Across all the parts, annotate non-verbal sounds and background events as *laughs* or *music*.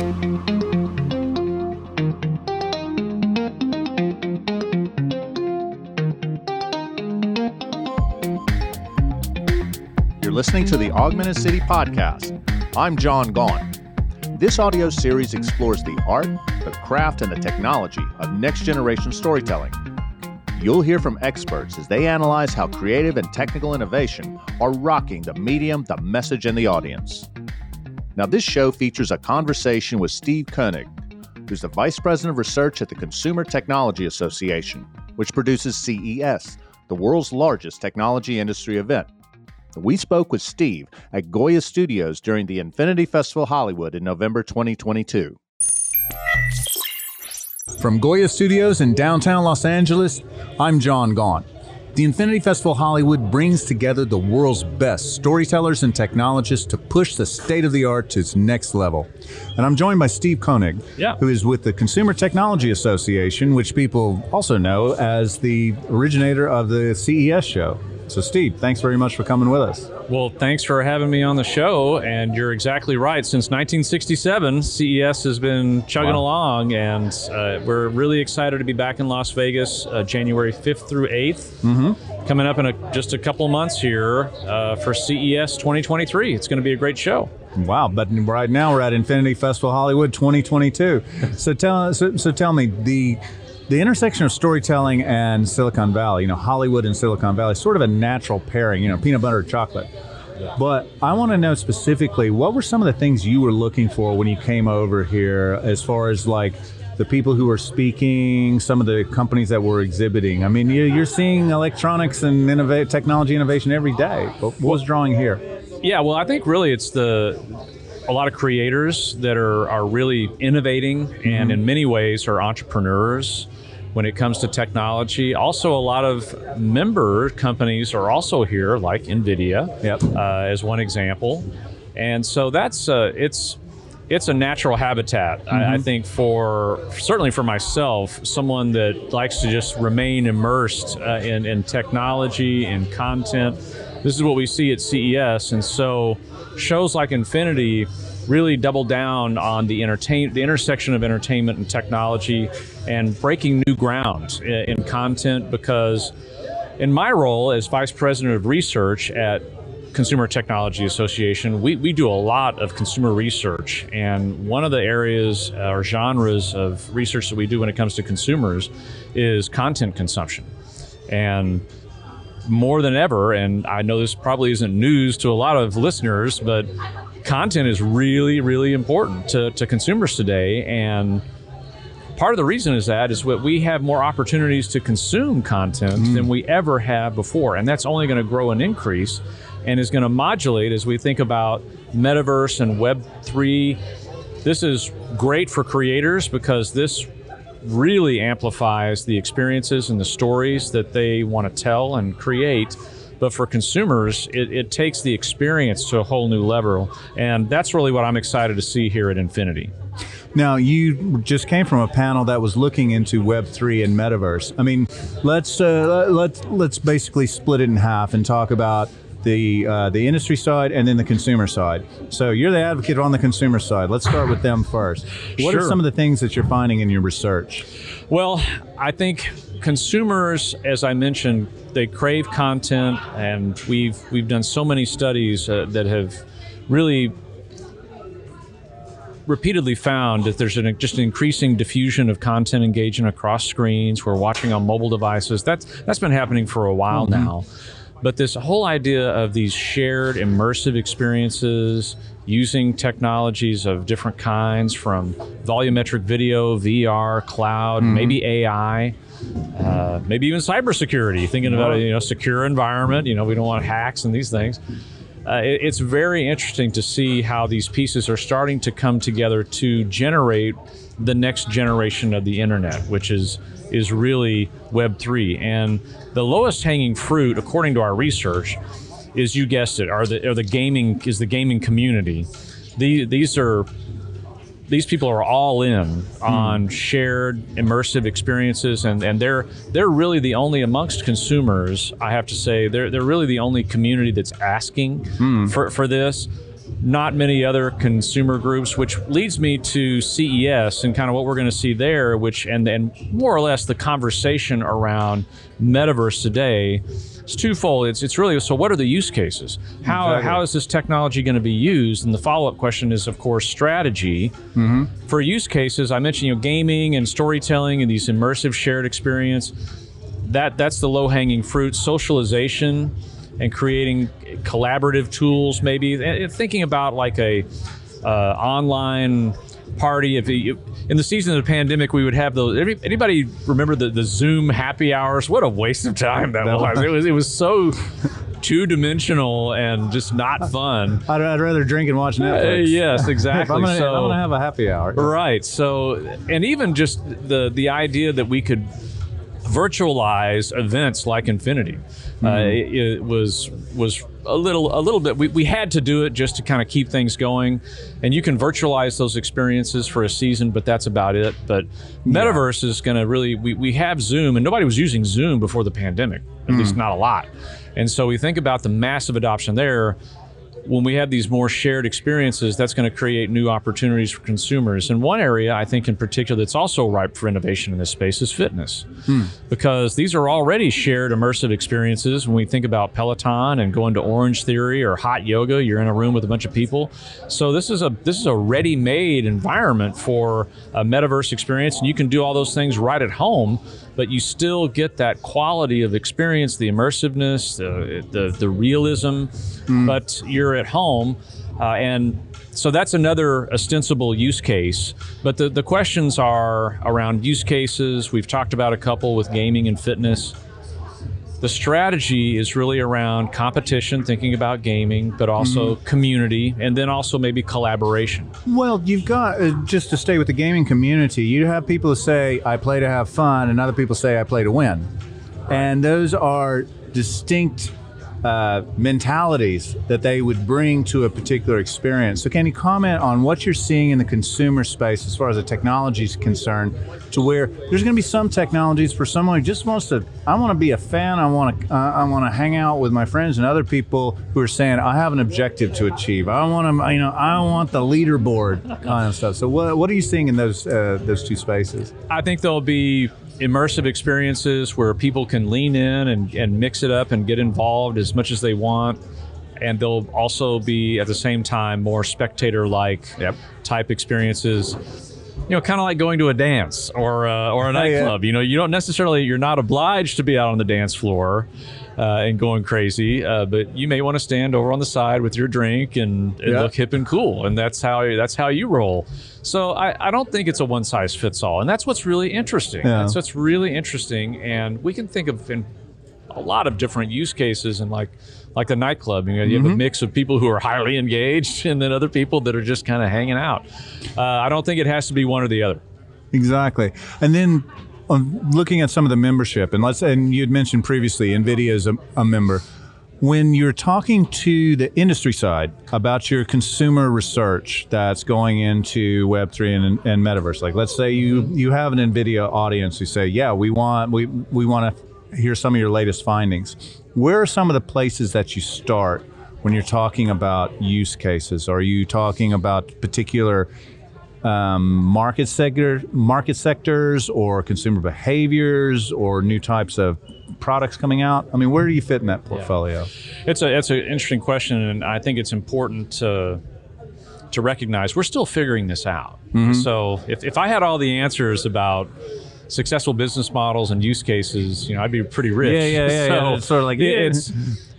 You're listening to the Augmented City Podcast. I'm John Gaunt. This audio series explores the art, the craft, and the technology of next generation storytelling. You'll hear from experts as they analyze how creative and technical innovation are rocking the medium, the message, and the audience. Now, this show features a conversation with Steve Koenig, who's the Vice President of Research at the Consumer Technology Association, which produces CES, the world's largest technology industry event. We spoke with Steve at Goya Studios during the Infinity Festival Hollywood in November 2022. From Goya Studios in downtown Los Angeles, I'm John Gaunt. The Infinity Festival Hollywood brings together the world's best storytellers and technologists to push the state of the art to its next level. And I'm joined by Steve Koenig, Yeah. who is with the Consumer Technology Association, which people also know as the originator of the CES show. So, Steve, thanks very much for coming with us. Well, thanks for having me on the show. And you're exactly right. Since 1967, CES has been chugging Wow. along, and uh, we're really excited to be back in Las Vegas uh, January 5th through 8th. Mm-hmm. Coming up in a, just a couple months here uh, for CES 2023. It's going to be a great show. Wow, but right now we're at Infinity Festival Hollywood 2022. *laughs* so tell so, so tell me the the intersection of storytelling and Silicon Valley, you know, Hollywood and Silicon Valley, sort of a natural pairing, you know, peanut butter and chocolate. But I want to know specifically what were some of the things you were looking for when you came over here as far as like the people who were speaking, some of the companies that were exhibiting. I mean, you- you're seeing electronics and innovate technology innovation every day. But what was drawing here? Yeah, well, I think really it's the a lot of creators that are are really innovating and in many ways are entrepreneurs when it comes to technology. Also, a lot of member companies are also here, like Nvidia, Yep. uh, as one example. And so that's uh, it's it's a natural habitat. I, I think for certainly for myself, someone that likes to just remain immersed uh, in in technology and content. This is what we see at CES, and so shows like Infinity really double down on the entertain the intersection of entertainment and technology and breaking new ground in, in content because in my role as vice president of research at Consumer Technology Association, we, we do a lot of consumer research. And one of the areas uh, or genres of research that we do when it comes to consumers is content consumption. And more than ever, and I know this probably isn't news to a lot of listeners, but content is really, really important to, to consumers today. And part of the reason is that is what we have more opportunities to consume content mm-hmm. than we ever have before and that's only going to grow and increase and is going to modulate as we think about metaverse and web 3 this is great for creators because this really amplifies the experiences and the stories that they want to tell and create. But for consumers it, it takes the experience to a whole new level. And that's really what i'm excited to see here at infinity. Now, you just came from a panel that was looking into Web three and metaverse. I mean, let's uh, let's let's basically split it in half and talk about the uh, the industry side and then the consumer side. So you're the advocate on the consumer side. Let's start with them first. What are some of the things that you're finding in your research? Well, I think consumers, as I mentioned, they crave content, and we've we've done so many studies uh, that have really repeatedly found that there's an, just an increasing diffusion of content engagement across screens. We're watching on mobile devices. That's that's been happening for a while now. But this whole idea of these shared immersive experiences using technologies of different kinds from volumetric video, VR, cloud, maybe AI, uh, maybe even cybersecurity, thinking about a you know, secure environment. You know, we don't want hacks and these things. Uh, it- it's very interesting to see how these pieces are starting to come together to generate the next generation of the internet, which is is really Web three. And the lowest hanging fruit, according to our research, is you guessed it, are the are the gaming is the gaming community. These these are these people are all in on hmm. shared immersive experiences and, and they're they're really the only amongst consumers I have to say they're, they're really the only community that's asking hmm. for, for this not many other consumer groups, which leads me to CES and kind of what we're going to see there, which and then more or less the conversation around metaverse today. It's twofold. It's it's really so. What are the use cases? How Exactly. how is this technology going to be used? And the follow up question is, of course, strategy. Mm-hmm. For use cases, I mentioned you know gaming and storytelling and these immersive shared experience. That that's the low hanging fruit. Socialization and creating collaborative tools, maybe and- thinking about like a uh, online party. If you, in the season of the pandemic, we would have those. Anybody remember the, the Zoom happy hours? What a waste of time that That was. was- It was it was so two dimensional and just not fun. I'd, I'd rather drink and watch Netflix. Uh, yes, *laughs* exactly. I'm gonna, so, I'm gonna have a happy hour. Right. So, and even just the the idea that we could virtualize events like Infinity uh, it, it was was a little a little bit. We, we had to do it just to kind of keep things going, and you can virtualize those experiences for a season, but that's about it. But Metaverse is going to really. We, we have Zoom, and nobody was using Zoom before the pandemic. At least not a lot. And so we think about the massive adoption there when we have these more shared experiences, that's going to create new opportunities for consumers. And one area I think in particular that's also ripe for innovation in this space is fitness. Hmm. Because these are already shared immersive experiences. When we think about Peloton and going to Orange Theory or hot yoga, you're in a room with a bunch of people. So this is a this is a ready-made environment for a metaverse experience, and you can do all those things right at home but you still get that quality of experience, the immersiveness, the the, the realism, hmm. but you're at home, uh, and so that's another ostensible use case. But the, the questions are around use cases. We've talked about a couple with gaming and fitness. The strategy is really around competition, thinking about gaming, but also community, and then also maybe collaboration. Well, you've got uh, just to stay with the gaming community. You have people who say, "I play to have fun," and other people say, "I play to win," and those are distinct uh, mentalities that they would bring to a particular experience. So, can you comment on what you're seeing in the consumer space as far as the technology is concerned, to where there's going to be some technologies for someone who just wants to, I want to be a fan, I want to, uh, I want to hang out with my friends, and other people who are saying, I have an objective to achieve. I want to, you know, I want the leaderboard kind of stuff. So, what, what are you seeing in those uh, those two spaces? I think there'll be immersive experiences where people can lean in and, and mix it up and get involved as much as they want. And they'll also be at the same time more spectator like Yep. type experiences. You know, kind of like going to a dance or uh, or a *laughs* Oh, yeah. nightclub. You know, you don't necessarily you're not obliged to be out on the dance floor uh, and going crazy, uh, but you may want to stand over on the side with your drink and, and Yeah. look hip and cool, and that's how that's how you roll. So I, I don't think it's a one size fits all, and that's what's really interesting. Yeah. That's what's really interesting, and we can think of in a lot of different use cases, and like like the nightclub. You know, you Mm-hmm. have a mix of people who are highly engaged, *laughs* and then other people that are just kind of hanging out. Uh, I don't think it has to be one or the other. Exactly. And then on looking at some of the membership, and let's and you had mentioned previously, NVIDIA is a, a member. When you're talking to the industry side about your consumer research that's going into Web3 and, and metaverse, like let's say you you have an NVIDIA audience who say, yeah, we want we we want to hear some of your latest findings. Where are some of the places that you start when you're talking about use cases? Are you talking about particular um, market sector, market sectors, or consumer behaviors, or new types of products coming out? I mean, where do you fit in that portfolio? It's a it's an interesting question, and I think it's important to to recognize we're still figuring this out. Mm-hmm. So if, if I had all the answers about successful business models and use cases, you know, I'd be pretty rich. Yeah, yeah, yeah, *laughs* So yeah. It's sort of like, yeah. it's.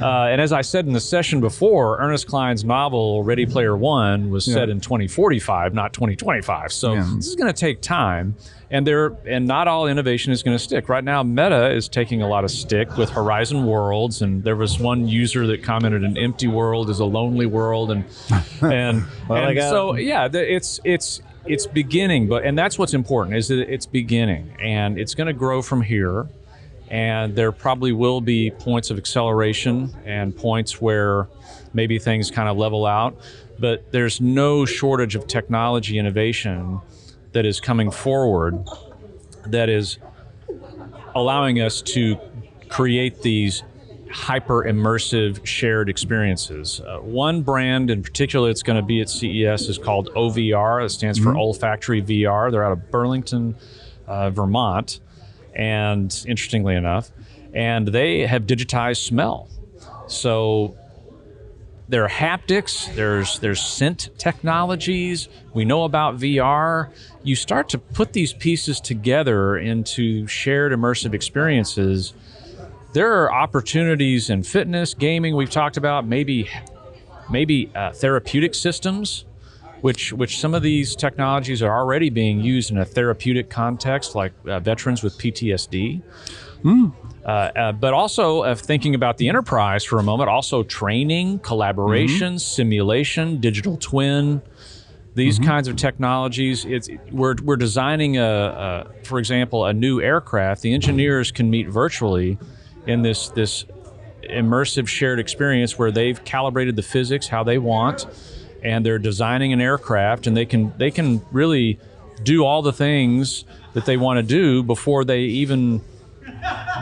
Uh, and as I said in the session before, Ernest Cline's novel Ready Player One was set in 2045, not 2025. So Yeah. this is going to take time, and there and not all innovation is going to stick. Right now, Meta is taking a lot of stick with Horizon Worlds, and there was one user that commented, "An empty world is a lonely world," and *laughs* and, Well, and so yeah, it's it's it's beginning, but and that's what's important is that it's beginning, and it's going to grow from here and there probably will be points of acceleration and points where maybe things kind of level out but there's no shortage of technology innovation that is coming forward that is allowing us to create these hyper immersive shared experiences. Uh, one brand in particular that's going to be at CES is called OVR. It stands for Olfactory VR. They're out of Burlington, uh, Vermont, and interestingly enough, and they have digitized smell. So there are haptics, there's there's scent technologies. We know about VR. You start to put these pieces together into shared immersive experiences. There are opportunities in fitness, gaming. We've talked about maybe maybe uh, therapeutic systems, which which some of these technologies are already being used in a therapeutic context, like uh, veterans with PTSD. Uh, uh, but also uh, thinking about the enterprise for a moment, also training, collaboration, simulation, digital twin, these kinds of technologies. It's we're we're designing a, a, for example, a new aircraft. The engineers can meet virtually in this this immersive shared experience where they've calibrated the physics how they want, and they're designing an aircraft, and they can they can really do all the things that they want to do before they even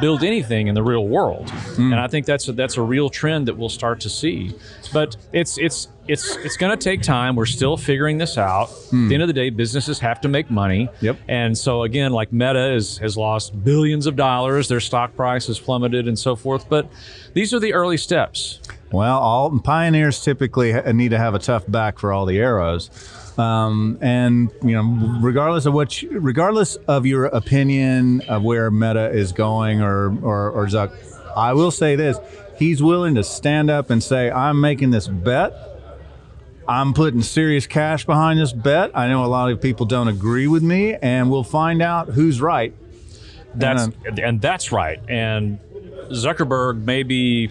build anything in the real world. Hmm. And I think that's a, that's a real trend that we'll start to see. But it's it's it's it's going to take time. We're still figuring this out. At the end of the day, businesses have to make money. Yep. And so again, like Meta is, has lost billions of dollars. Their stock price has plummeted and so forth. But these are the early steps. Well, all pioneers typically need to have a tough back for all the arrows. Um, and you know, regardless of what, you, regardless of your opinion of where Meta is going or, or or Zuck, I will say this: he's willing to stand up and say, "I'm making this bet. I'm putting serious cash behind this bet." I know a lot of people don't agree with me, and we'll find out who's right. That's And, and that's right. And Zuckerberg may be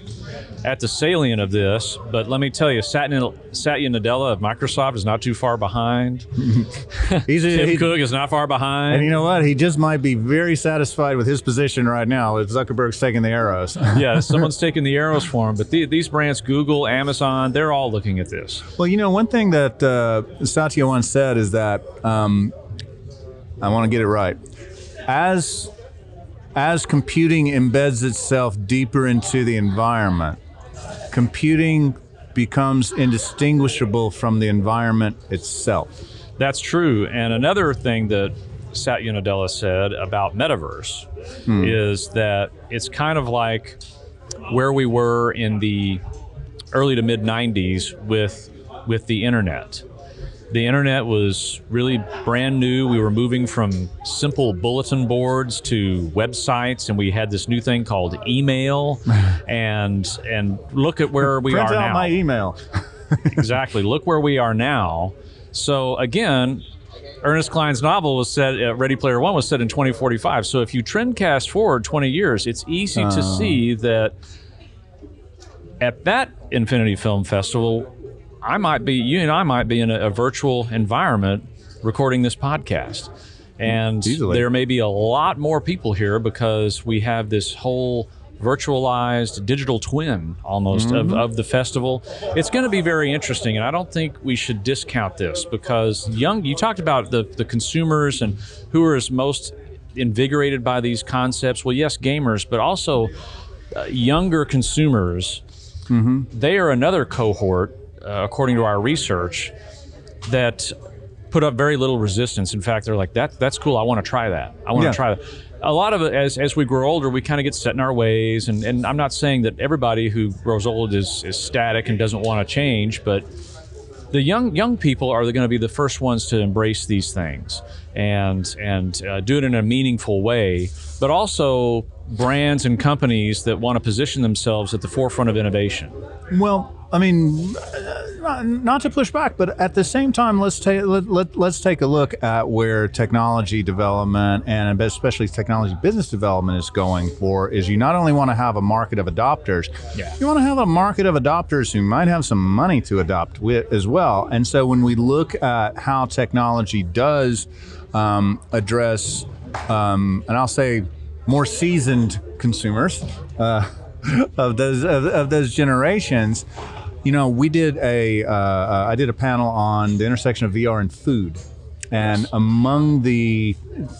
at the salient of this, but let me tell you, Satya, Satya Nadella of Microsoft is not too far behind. *laughs* He's Tim he- Cook is not far behind. And you know what? He just might be very satisfied with his position right now. If Zuckerberg's taking the arrows. *laughs* yeah, *laughs* someone's taking the arrows for him. But the, these brands, Google, Amazon, they're all looking at this. well, you know, one thing that uh, Satya once said is that um, I want to get it right. As as computing embeds itself deeper into the environment, computing becomes indistinguishable from the environment itself. That's true. And another thing that Satya Nadella said about metaverse hmm. is that it's kind of like where we were in the early to mid 90s with with the internet. The internet was really brand new. We were moving from simple bulletin boards to websites, and we had this new thing called email. *laughs* and and look at where we Print are out now my email. *laughs* exactly. Look where we are now. So again, Ernest Cline's novel was set. Uh, Ready Player One was set in 2045. So if you trend cast forward 20 years, it's easy to see that at that Infinity Film Festival, I might be you and I might be in a, a virtual environment recording this podcast. And Easily. there may be a lot more people here because we have this whole virtualized digital twin almost of, of the festival. It's going to be very interesting, and I don't think we should discount this because young. You talked about the the consumers and who are most invigorated by these concepts. Well, yes, gamers, but also uh, younger consumers. They are another cohort, uh, according to our research, that put up very little resistance. In fact, they're like, "That that's cool. I want to try that. I want to Yeah. try that." A lot of it, as, as we grow older, we kind of get set in our ways, and, and I'm not saying that everybody who grows old is, is static and doesn't want to change, but the young young people are going to be the first ones to embrace these things and and uh, do it in a meaningful way, but also brands and companies that want to position themselves at the forefront of innovation. Well, I mean, not, not to push back, but at the same time, let's take let, let, let's take a look at where technology development and especially technology business development is going for. Is you not only want to have a market of adopters, Yeah. you want to have a market of adopters who might have some money to adopt with as well. And so when we look at how technology does um, address, um, and I'll say more seasoned consumers. Uh, *laughs* of those of, of those generations, you know, we did a uh, uh, I did a panel on the intersection of VR and food, and among the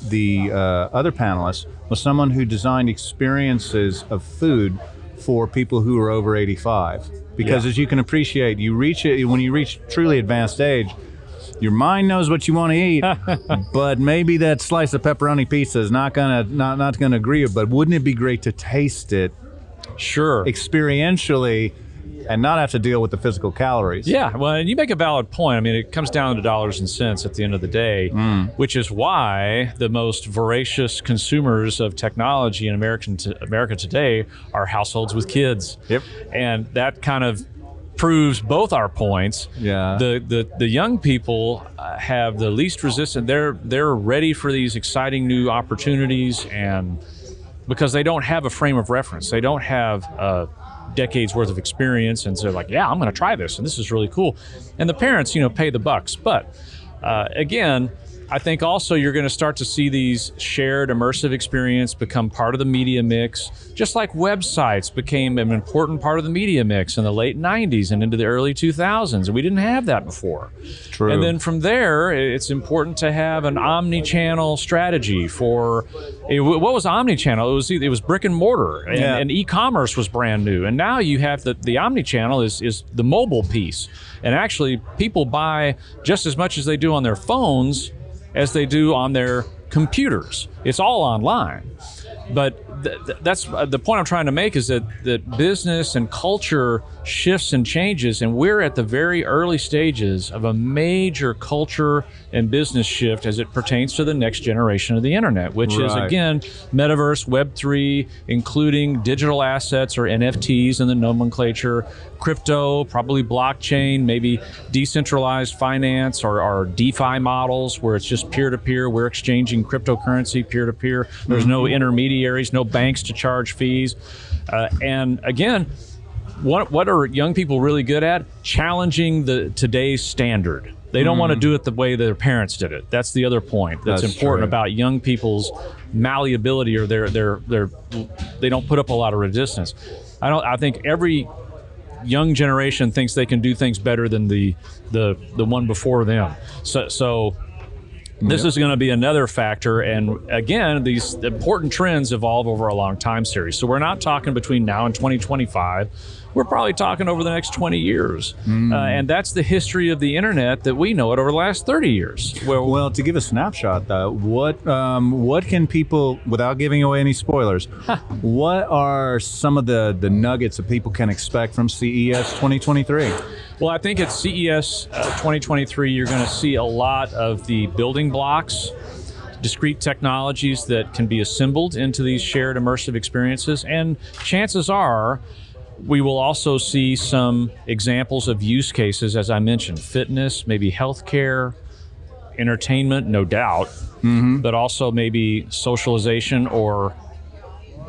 the uh, other panelists was someone who designed experiences of food for people who are over 85 because Yeah. as you can appreciate, you reach it when you reach truly advanced age. Your mind knows what you want to eat, *laughs* but maybe that slice of pepperoni pizza is not gonna not not gonna agree. with. But wouldn't it be great to taste it Sure. experientially and not have to deal with the physical calories? Yeah, well, and you make a valid point. I mean, it comes down to dollars and cents at the end of the day, which is why the most voracious consumers of technology in American t- America today are households with kids. Yep. And that kind of proves both our points. Yeah. The the, the young people uh, have the least resistance. They're they're ready for these exciting new opportunities and because they don't have a frame of reference. They don't have uh, decades worth of experience, and so like, yeah, I'm going to try this, and this is really cool. And the parents, you know, pay the bucks. But uh, again, I think also you're going to start to see these shared immersive experience become part of the media mix, just like websites became an important part of the media mix in the late 90s and into the early 2000s. We didn't have that before. True. And then from there, it's important to have an omni-channel strategy for it, what was omni-channel? It was it was brick and mortar, and, Yeah. and e-commerce was brand new. And now you have the the omni-channel is is the mobile piece, and actually people buy just as much as they do on their phones as they do on their computers. It's all online. But th- th- that's uh, the point I'm trying to make is that that business and culture shifts and changes, and we're at the very early stages of a major culture and business shift as it pertains to the next generation of the internet, which is again metaverse, Web three, including digital assets or NFTs in the nomenclature, crypto, probably blockchain, maybe decentralized finance or, or DeFi models where it's just peer to peer. We're exchanging cryptocurrency peer to peer. There's no intermediaries, no banks to charge fees. Uh, and again, what what are young people really good at? Challenging the today's standard. They don't want to do it the way their parents did it. That's the other point that's, That's important true. about young people's malleability or their their their they don't put up a lot of resistance. I don't I think every young generation thinks they can do things better than the the the one before them. So so this is going to be another factor and again these important trends evolve over a long time series. So we're not talking between now and 2025 we're probably talking over the next 20 years. Uh, and that's the history of the internet that we know it over the last 30 years. Well, Well, to give a snapshot, though, what um, what can people, without giving away any spoilers, *laughs* what are some of the the nuggets that people can expect from CES 2023? Well, I think at CES uh, 2023, you're going to see a lot of the building blocks, discrete technologies that can be assembled into these shared immersive experiences. And chances are, we will also see some examples of use cases, as I mentioned fitness, maybe healthcare, entertainment, no doubt, but also maybe socialization or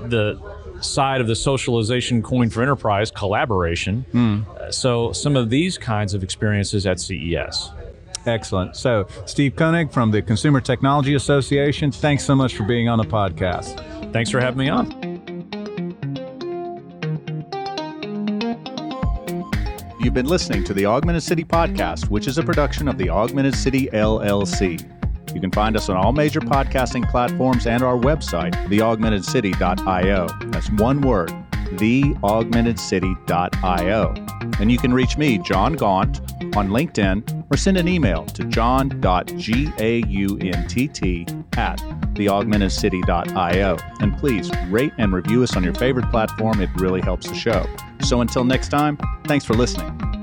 the side of the socialization coin for enterprise collaboration. Uh, So, some of these kinds of experiences at CES. Excellent. So, Steve Koenig from the Consumer Technology Association, thanks so much for being on the podcast. Thanks for having me on. You've been listening to the Augmented City Podcast, which is a production of the Augmented City LLC. You can find us on all major podcasting platforms and our website, theaugmentedcity.io. That's one word, theaugmentedcity.io. And you can reach me, John Gaunt, on LinkedIn or send an email to john.gaunt at theaugmentedcity.io. And please rate and review us on your favorite platform. It really helps the show. So until next time, thanks for listening.